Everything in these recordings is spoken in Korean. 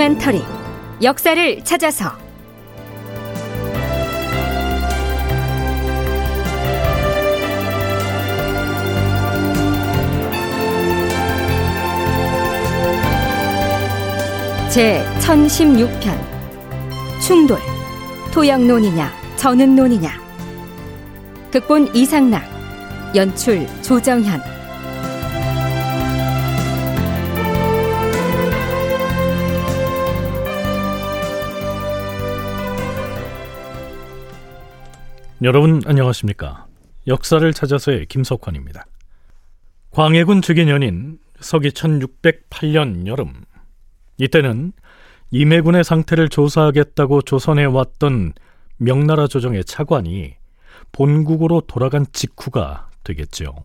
다큐멘터리. 역사를 찾아서. 제 1016편. 충돌. 토양론이냐 전은론이냐. 극본 이상락. 연출 조정현 여러분 안녕하십니까? 역사를 찾아서의 김석환입니다. 광해군 즉위년인 서기 1608년 여름 이때는 임해군의 상태를 조사하겠다고 조선에 왔던 명나라 조정의 차관이 본국으로 돌아간 직후가 되겠죠.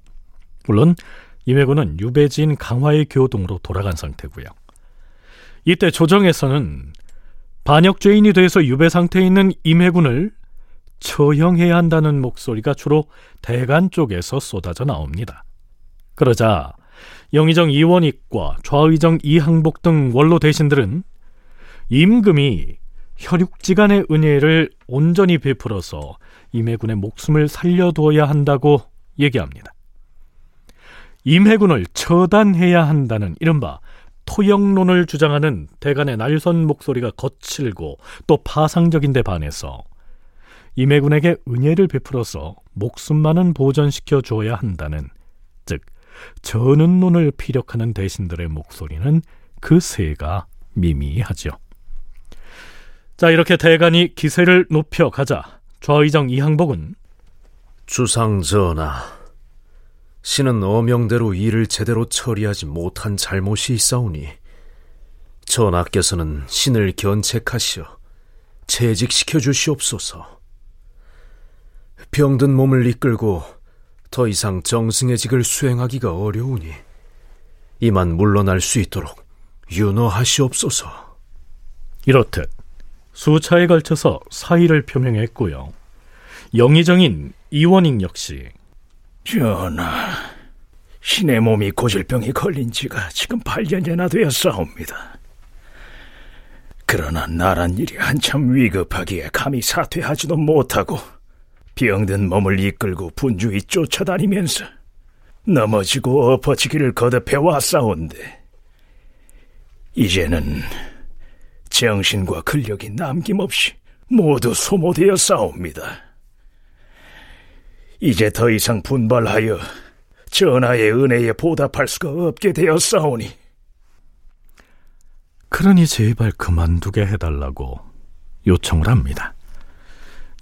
물론 임해군은 유배지인 강화의 교동으로 돌아간 상태고요. 이때 조정에서는 반역죄인이 돼서 유배 상태에 있는 임해군을 처형해야 한다는 목소리가 주로 대간 쪽에서 쏟아져 나옵니다. 그러자 영의정 이원익과 좌의정 이항복 등 원로 대신들은 임금이 혈육지간의 은혜를 온전히 베풀어서 임해군의 목숨을 살려두어야 한다고 얘기합니다. 임해군을 처단해야 한다는 이른바 토영론을 주장하는 대간의 날선 목소리가 거칠고 또 파상적인 데 반해서 임해군에게 은혜를 베풀어서 목숨만은 보전시켜 줘야 한다는 즉 전은론을 피력하는 대신들의 목소리는 그 세가 미미하죠. 자 이렇게 대간이 기세를 높여 가자 좌의정 이항복은 주상 전하 신은 어명대로 일을 제대로 처리하지 못한 잘못이 있사오니 전하께서는 신을 견책하시어 채직시켜 주시옵소서. 병든 몸을 이끌고 더 이상 정승의 직을 수행하기가 어려우니 이만 물러날 수 있도록 윤허하시옵소서. 이렇듯 수차에 걸쳐서 사의를 표명했고요. 영의정인 이원익 역시 전하, 신의 몸이 고질병이 걸린 지가 지금 8년이나 되었사옵니다. 그러나 나란 일이 한참 위급하기에 감히 사퇴하지도 못하고 병든 몸을 이끌고 분주히 쫓아다니면서 넘어지고 엎어지기를 거듭해 왔사온데 이제는 정신과 근력이 남김없이 모두 소모되어 싸웁니다. 이제 더 이상 분발하여 전하의 은혜에 보답할 수가 없게 되어 싸우니 그러니 제발 그만두게 해달라고 요청을 합니다.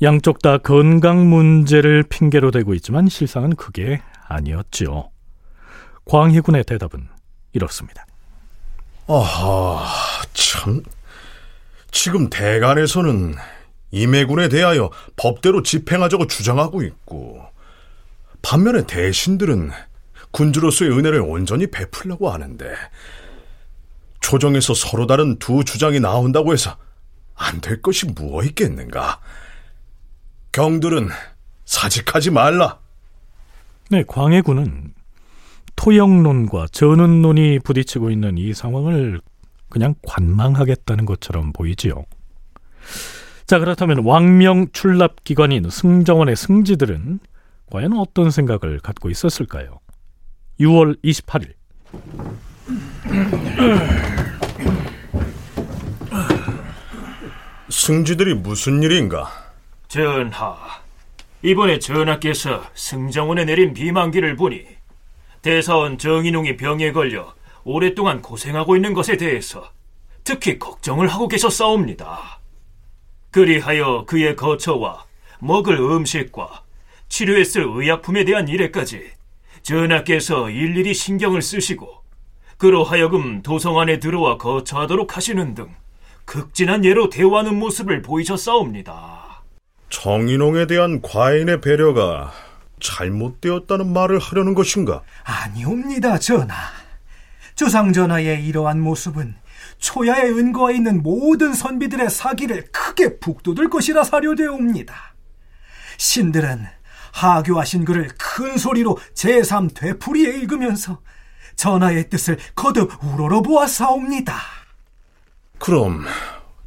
양쪽 다 건강 문제를 핑계로 대고 있지만 실상은 그게 아니었지요. 광희 군의 대답은 이렇습니다. 아하, 참. 지금 대간에서는 임해군에 대하여 법대로 집행하자고 주장하고 있고, 반면에 대신들은 군주로서의 은혜를 온전히 베풀려고 하는데, 조정에서 서로 다른 두 주장이 나온다고 해서 안 될 것이 무엇 있겠는가? 경들은 사직하지 말라. 네, 광해군은 토영론과 전운론이 부딪히고 있는 이 상황을 그냥 관망하겠다는 것처럼 보이지요. 자, 그렇다면 왕명 출납 기관인 승정원의 승지들은 과연 어떤 생각을 갖고 있었을까요? 6월 28일. 승지들이 무슨 일인가? 전하, 이번에 전하께서 승정원에 내린 비만기를 보니 대사원 정인웅이 병에 걸려 오랫동안 고생하고 있는 것에 대해서 특히 걱정을 하고 계셨사옵니다. 그리하여 그의 거처와 먹을 음식과 치료했을 의약품에 대한 일에까지 전하께서 일일이 신경을 쓰시고 그로 하여금 도성 안에 들어와 거처하도록 하시는 등 극진한 예로 대우하는 모습을 보이셨사옵니다. 정인홍에 대한 과인의 배려가 잘못되었다는 말을 하려는 것인가? 아니옵니다, 전하. 조상 전하의 이러한 모습은 초야에 은거하 있는 모든 선비들의 사기를 크게 북돋을 것이라 사료되옵니다. 신들은 하교하신 글을 큰 소리로 제3 되풀이에 읽으면서 전하의 뜻을 거듭 우러러 보았사옵니다. 그럼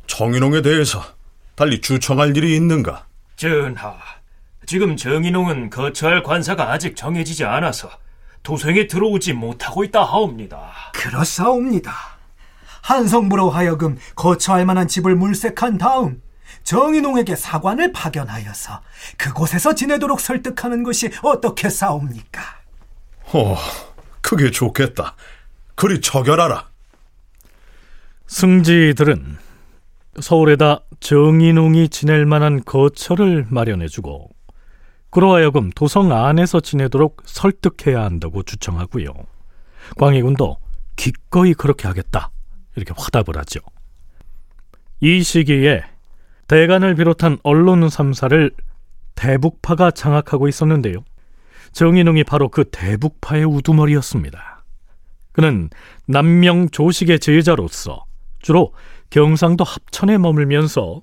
정인홍에 대해서 달리 주청할 일이 있는가? 전하, 지금 정인홍은 거처할 관사가 아직 정해지지 않아서 도성에 들어오지 못하고 있다 하옵니다. 그렇사옵니다. 한성부로 하여금 거처할 만한 집을 물색한 다음 정인홍에게 사관을 파견하여서 그곳에서 지내도록 설득하는 것이 어떻게 싸웁니까? 어, 그게 좋겠다. 그리 처결하라. 승지들은 서울에다 정인웅이 지낼 만한 거처를 마련해주고 그로 하여금 도성 안에서 지내도록 설득해야 한다고 주청하고요. 광해군도 기꺼이 그렇게 하겠다 이렇게 화답을 하죠. 이 시기에 대간을 비롯한 언론 3사를 대북파가 장악하고 있었는데요. 정인웅이 바로 그 대북파의 우두머리였습니다. 그는 남명 조식의 제자로서 주로 경상도 합천에 머물면서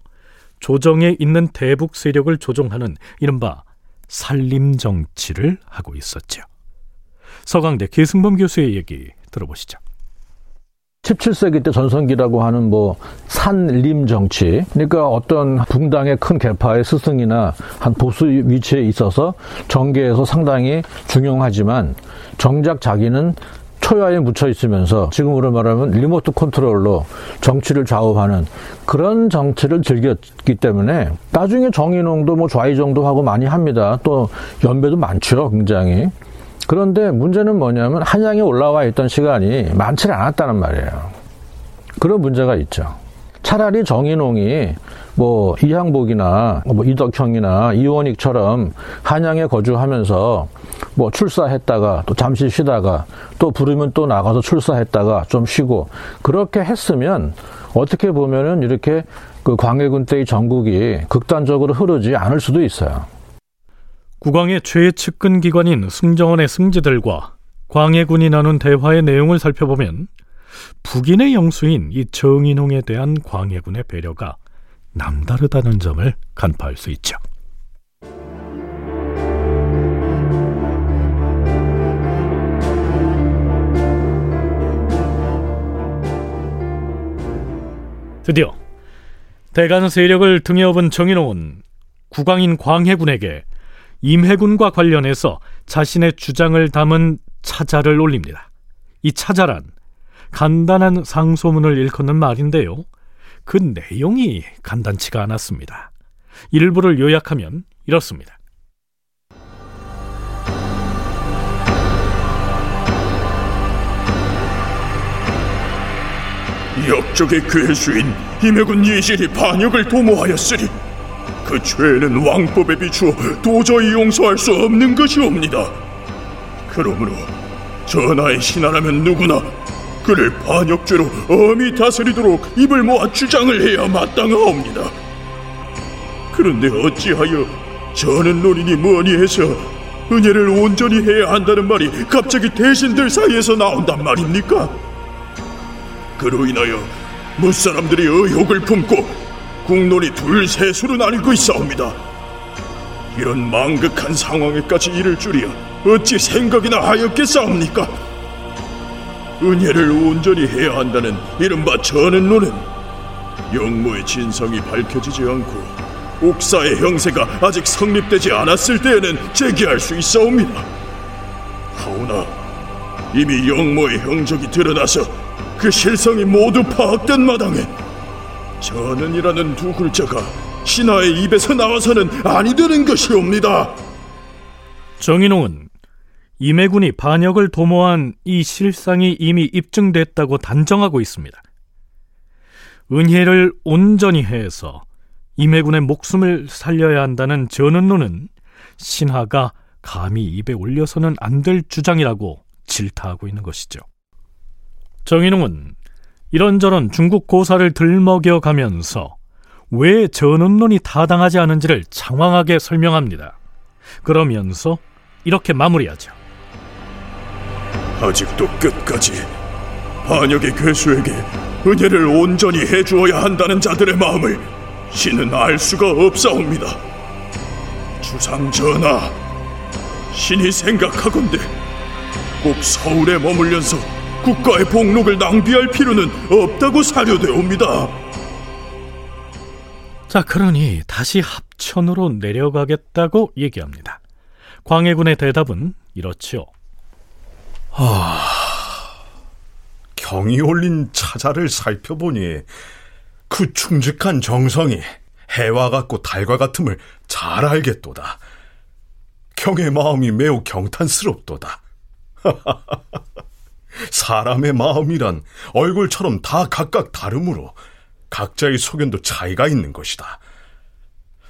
조정에 있는 대북 세력을 조종하는 이른바 살림 정치를 하고 있었죠. 서강대 계승범 교수의 얘기 들어보시죠. 17세기 때 전성기라고 하는 뭐 산림 정치 그러니까 어떤 붕당의 큰 계파의 스승이나 한 보수 위치에 있어서 정계에서 상당히 중용하지만 정작 자기는 초야에 묻혀 있으면서 지금으로 말하면 리모트 컨트롤로 정치를 좌우하는 그런 정치를 즐겼기 때문에 나중에 정의농도 뭐 좌의정도 하고 많이 합니다. 또 연배도 많죠, 굉장히. 그런데 문제는 뭐냐면 한양에 올라와 있던 시간이 많지 않았다는 말이에요. 그런 문제가 있죠. 차라리 정인홍이 뭐 이항복이나 뭐 이덕형이나 이원익처럼 한양에 거주하면서 뭐 출사했다가 또 잠시 쉬다가 또 부르면 또 나가서 출사했다가 좀 쉬고 그렇게 했으면 어떻게 보면은 이렇게 그 광해군 때의 전국이 극단적으로 흐르지 않을 수도 있어요. 국왕의 최측근 기관인 승정원의 승지들과 광해군이 나눈 대화의 내용을 살펴보면 북인의 영수인 이 정인홍에 대한 광해군의 배려가 남다르다는 점을 간파할 수 있죠. 드디어 대간 세력을 등에 업은 정인홍은 국왕인 광해군에게 임해군과 관련해서 자신의 주장을 담은 차자를 올립니다. 이 차자란 간단한 상소문을 일컫는 말인데요. 그 내용이 간단치가 않았습니다. 일부를 요약하면 이렇습니다. 역적의 괴수인 임해군 이실이 반역을 도모하였으니 그 죄는 왕법에 비추어 도저히 용서할 수 없는 것이옵니다. 그러므로 전하의 신하라면 누구나 그를 반역죄로 엄히 다스리도록 입을 모아 주장을 해야 마땅하옵니다. 그런데 어찌하여 저는 노인이 뭐니 해서 은혜를 온전히 해야 한다는 말이 갑자기 대신들 사이에서 나온단 말입니까? 그로 인하여 무사람들이 의혹을 품고 국론이 둘셋으로 나뉘고 있사옵니다. 이런 망극한 상황에까지 이를 줄이야 어찌 생각이나 하였겠사옵니까? 은혜를 온전히 해야 한다는 이른바 전은론은 영모의 진성이 밝혀지지 않고 옥사의 형세가 아직 성립되지 않았을 때에는 제기할 수 있사옵니다. 하오나 이미 영모의 형적이 드러나서 그 실성이 모두 파악된 마당에 전은이라는 두 글자가 신하의 입에서 나와서는 아니 되는 것이옵니다. 정인홍은 임해군이 반역을 도모한 이 실상이 이미 입증됐다고 단정하고 있습니다. 은혜를 온전히 해서 임해군의 목숨을 살려야 한다는 전은노는 신하가 감히 입에 올려서는 안 될 주장이라고 질타하고 있는 것이죠. 정인웅은 이런저런 중국 고사를 들먹여 가면서 왜 전운론이 타당하지 않은지를 장황하게 설명합니다. 그러면서 이렇게 마무리하죠. 아직도 끝까지 반역의 괴수에게 은혜를 온전히 해주어야 한다는 자들의 마음을 신은 알 수가 없사옵니다. 주상 전하, 신이 생각하건대 꼭 서울에 머물면서 국가의 복록을 낭비할 필요는 없다고 사료되옵니다. 자, 그러니 다시 합천으로 내려가겠다고 얘기합니다. 광해군의 대답은 이렇지요. 경이 올린 차자를 살펴보니 그 충직한 정성이 해와 같고 달과 같음을 잘 알겠도다. 경의 마음이 매우 경탄스럽도다. 사람의 마음이란 얼굴처럼 다 각각 다르므로 각자의 소견도 차이가 있는 것이다.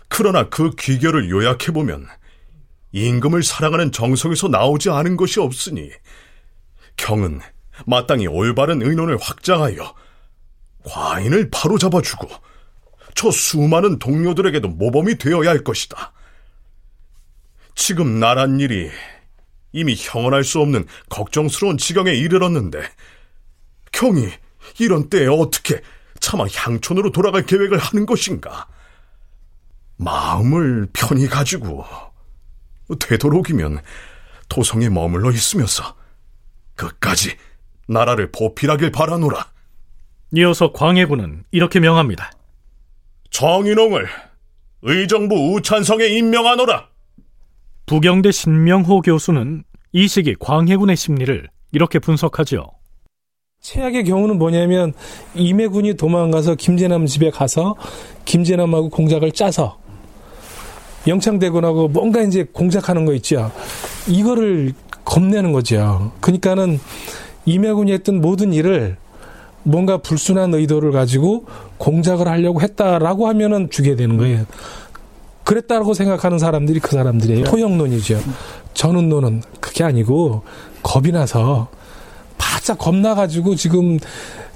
그러나 그 귀결을 요약해보면 임금을 사랑하는 정성에서 나오지 않은 것이 없으니 경은 마땅히 올바른 의논을 확장하여 과인을 바로잡아주고 저 수많은 동료들에게도 모범이 되어야 할 것이다. 지금 나란 일이 이미 형언할 수 없는 걱정스러운 지경에 이르렀는데 경이 이런 때에 어떻게 차마 향촌으로 돌아갈 계획을 하는 것인가? 마음을 편히 가지고 되도록이면 도성에 머물러 있으면서 끝까지 나라를 보필하길 바라노라. 이어서 광해군은 이렇게 명합니다. 정인홍을 의정부 우찬성에 임명하노라. 부경대 신명호 교수는 이 시기 광해군의 심리를 이렇게 분석하죠. 최악의 경우는 뭐냐면 임해군이 도망가서 김재남 집에 가서 김재남하고 공작을 짜서 영창대군하고 뭔가 이제 공작하는 거 있죠. 이거를 겁내는 거죠. 그러니까는 임해군이 했던 모든 일을 뭔가 불순한 의도를 가지고 공작을 하려고 했다라고 하면은 죽게 되는 거예요. 그랬다고 생각하는 사람들이 그 사람들이에요. 토영론이죠. 전운론은 그게 아니고 겁이 나서 바짝 겁나가지고 지금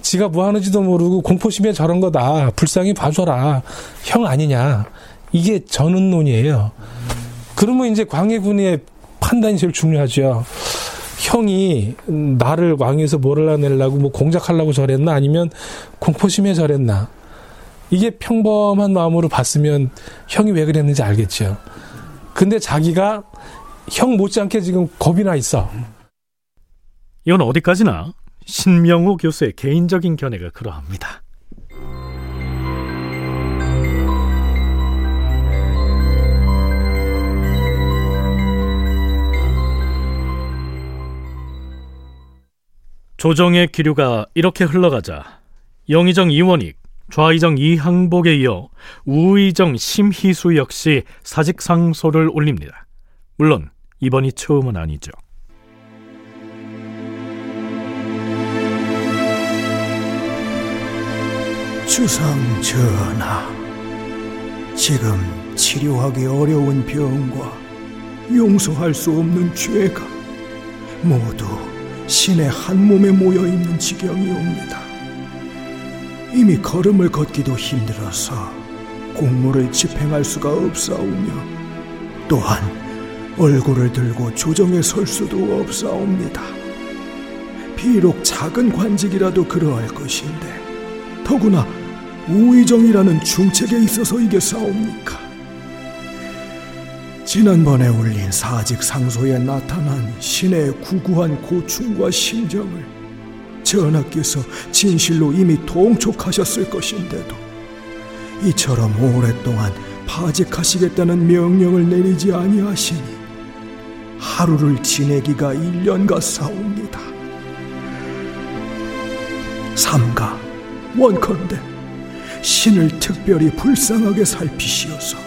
지가 뭐 하는지도 모르고 공포심에 저런 거다. 불쌍히 봐줘라. 형 아니냐. 이게 전운론이에요. 그러면 이제 광해군의 판단이 제일 중요하죠. 형이 나를 왕위에서 몰아내려고 뭐 공작하려고 저랬나 아니면 공포심에 저랬나 이게 평범한 마음으로 봤으면 형이 왜 그랬는지 알겠죠. 근데 자기가 형 못지않게 지금 겁이 나 있어. 이건 어디까지나 신명호 교수의 개인적인 견해가 그러합니다. 조정의 기류가 이렇게 흘러가자 영의정 이원익, 좌의정 이항복에 이어 우의정 심희수 역시 사직 상소를 올립니다. 물론 이번이 처음은 아니죠. 주상 전하, 지금 치료하기 어려운 병과 용서할 수 없는 죄가 모두 신의 한 몸에 모여 있는 지경이 옵니다. 이미 걸음을 걷기도 힘들어서 공무를 집행할 수가 없사오며 또한 얼굴을 들고 조정에 설 수도 없사옵니다. 비록 작은 관직이라도 그러할 것인데 더구나 우의정이라는 중책에 있어서 이게 싸웁니까? 지난번에 올린 사직 상소에 나타난 신의 구구한 고충과 심정을 전하께서 진실로 이미 통촉하셨을 것인데도 이처럼 오랫동안 파직하시겠다는 명령을 내리지 아니하시니 하루를 지내기가 1년 같사옵니다. 삼가 원컨대 신을 특별히 불쌍하게 살피시어서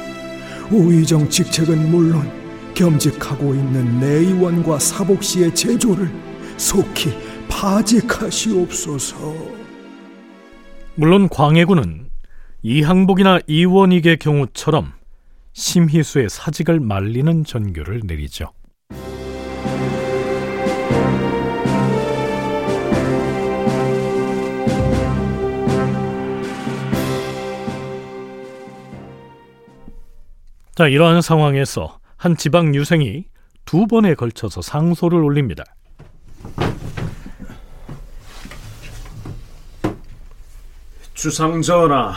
우의정 직책은 물론 겸직하고 있는 내의원과 사복시의 제조를 속히 파직하시옵소서. 물론 광해군은 이항복이나 이원익의 경우처럼 심희수의 사직을 말리는 전교를 내리죠. 자, 이러한 상황에서 한 지방 유생이 두 번에 걸쳐서 상소를 올립니다. 주상전하,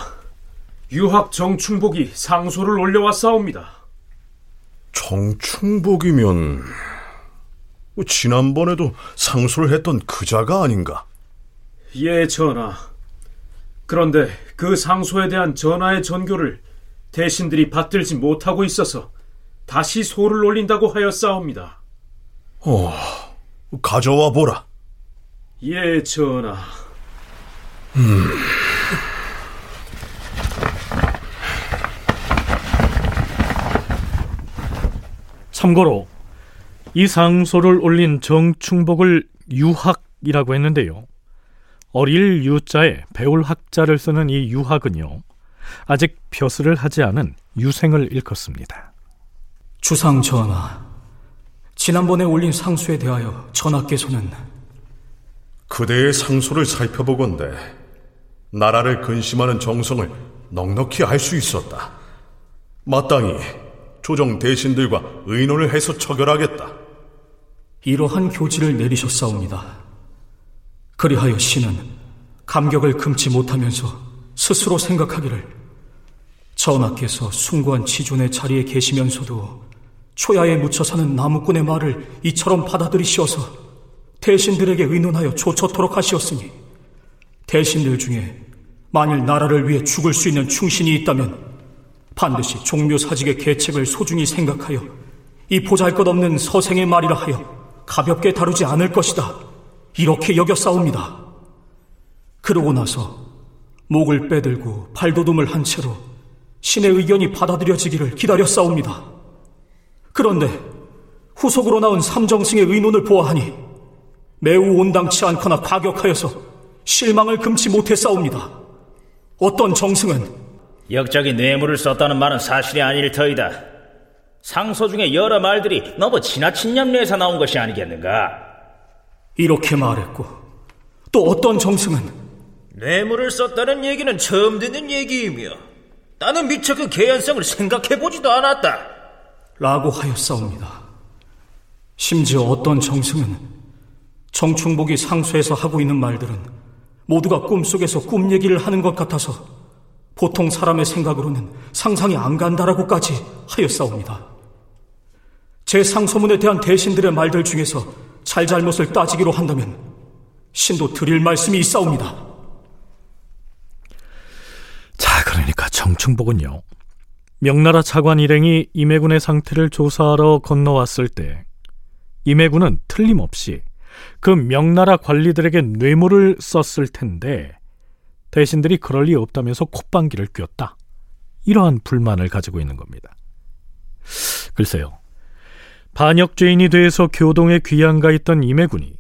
유학 정충복이 상소를 올려왔사옵니다. 정충복이면 지난번에도 상소를 했던 그자가 아닌가? 예, 전하. 그런데 그 상소에 대한 전하의 전교를 대신들이 받들지 못하고 있어서 다시 소를 올린다고 하였사옵니다. 어, 가져와 보라. 예, 전하. 음. 참고로 이 상소를 올린 정충복을 유학이라고 했는데요. 어릴 유자에 배울 학자를 쓰는 이 유학은요. 아직 벼슬을 하지 않은 유생을 일컫습니다. 주상 전하, 지난번에 올린 상소에 대하여 전하께서는 그대의 상소를 살펴보건대 나라를 근심하는 정성을 넉넉히 알 수 있었다. 마땅히 조정 대신들과 의논을 해서 처결하겠다. 이러한 교지를 내리셨사옵니다. 그리하여 신은 감격을 금치 못하면서 스스로 생각하기를 전하께서 숭고한 지존의 자리에 계시면서도 초야에 묻혀 사는 나무꾼의 말을 이처럼 받아들이시어서 대신들에게 의논하여 조처토록 하시었으니 대신들 중에 만일 나라를 위해 죽을 수 있는 충신이 있다면 반드시 종묘 사직의 계책을 소중히 생각하여 이 보잘것없는 서생의 말이라 하여 가볍게 다루지 않을 것이다. 이렇게 여겨 싸웁니다. 그러고 나서 목을 빼들고 발도둠을 한 채로 신의 의견이 받아들여지기를 기다려 싸웁니다. 그런데 후속으로 나온 삼정승의 의논을 보아하니 매우 온당치 않거나 과격하여서 실망을 금치 못해 싸웁니다. 어떤 정승은 역적이 뇌물을 썼다는 말은 사실이 아닐 터이다. 상소 중에 여러 말들이 너무 지나친 염려에서 나온 것이 아니겠는가? 이렇게 말했고 또 어떤 정승은 뇌물을 썼다는 얘기는 처음 듣는 얘기이며 나는 미처 그 개연성을 생각해보지도 않았다. 라고 하였사옵니다. 심지어 어떤 정승은 정충복이 상소에서 하고 있는 말들은 모두가 꿈속에서 꿈 얘기를 하는 것 같아서 보통 사람의 생각으로는 상상이 안 간다라고까지 하였사옵니다. 제 상소문에 대한 대신들의 말들 중에서 잘잘못을 따지기로 한다면 신도 드릴 말씀이 있사옵니다. 자, 그러니까 정충복은요. 명나라 차관 일행이 임해군의 상태를 조사하러 건너왔을 때 임해군은 틀림없이 그 명나라 관리들에게 뇌물을 썼을 텐데 대신들이 그럴 리 없다면서 콧방귀를 뀌었다. 이러한 불만을 가지고 있는 겁니다. 글쎄요. 반역죄인이 돼서 교동에 귀양가 있던 임해군이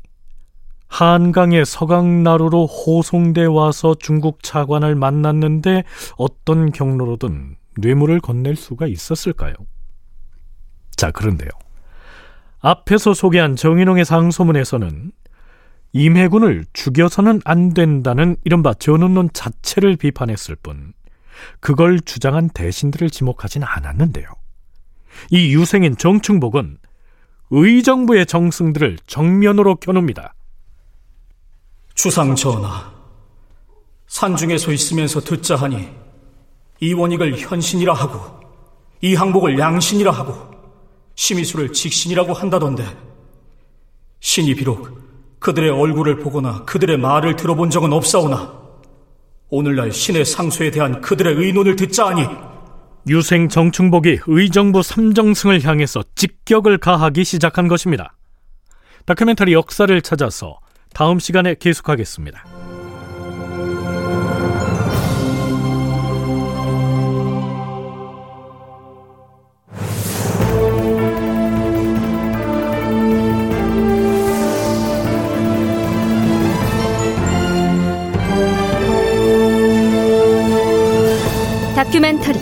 한강의 서강나루로 호송돼 와서 중국 차관을 만났는데 어떤 경로로든 뇌물을 건넬 수가 있었을까요? 자, 그런데요. 앞에서 소개한 정인홍의 상소문에서는 임해군을 죽여서는 안 된다는 이른바 전운론 자체를 비판했을 뿐 그걸 주장한 대신들을 지목하지는 않았는데요. 이 유생인 정충복은 의정부의 정승들을 정면으로 겨눕니다. 주상 전하, 산중에 서 있으면서 듣자 하니 이원익을 현신이라 하고 이 항복을 양신이라 하고 심의수를 직신이라고 한다던데 신이 비록 그들의 얼굴을 보거나 그들의 말을 들어본 적은 없사오나 오늘날 신의 상소에 대한 그들의 의논을 듣자 하니 유생 정충복이 의정부 삼정승을 향해서 직격을 가하기 시작한 것입니다. 다큐멘터리 역사를 찾아서 다음 시간에 계속하겠습니다. 다큐멘터리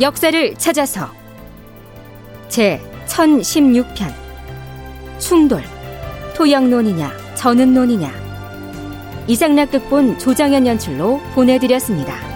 역사를 찾아서 제 1016편 충돌 토양론이냐 전은론이냐 이상락 극본 조장현 연출로 보내드렸습니다.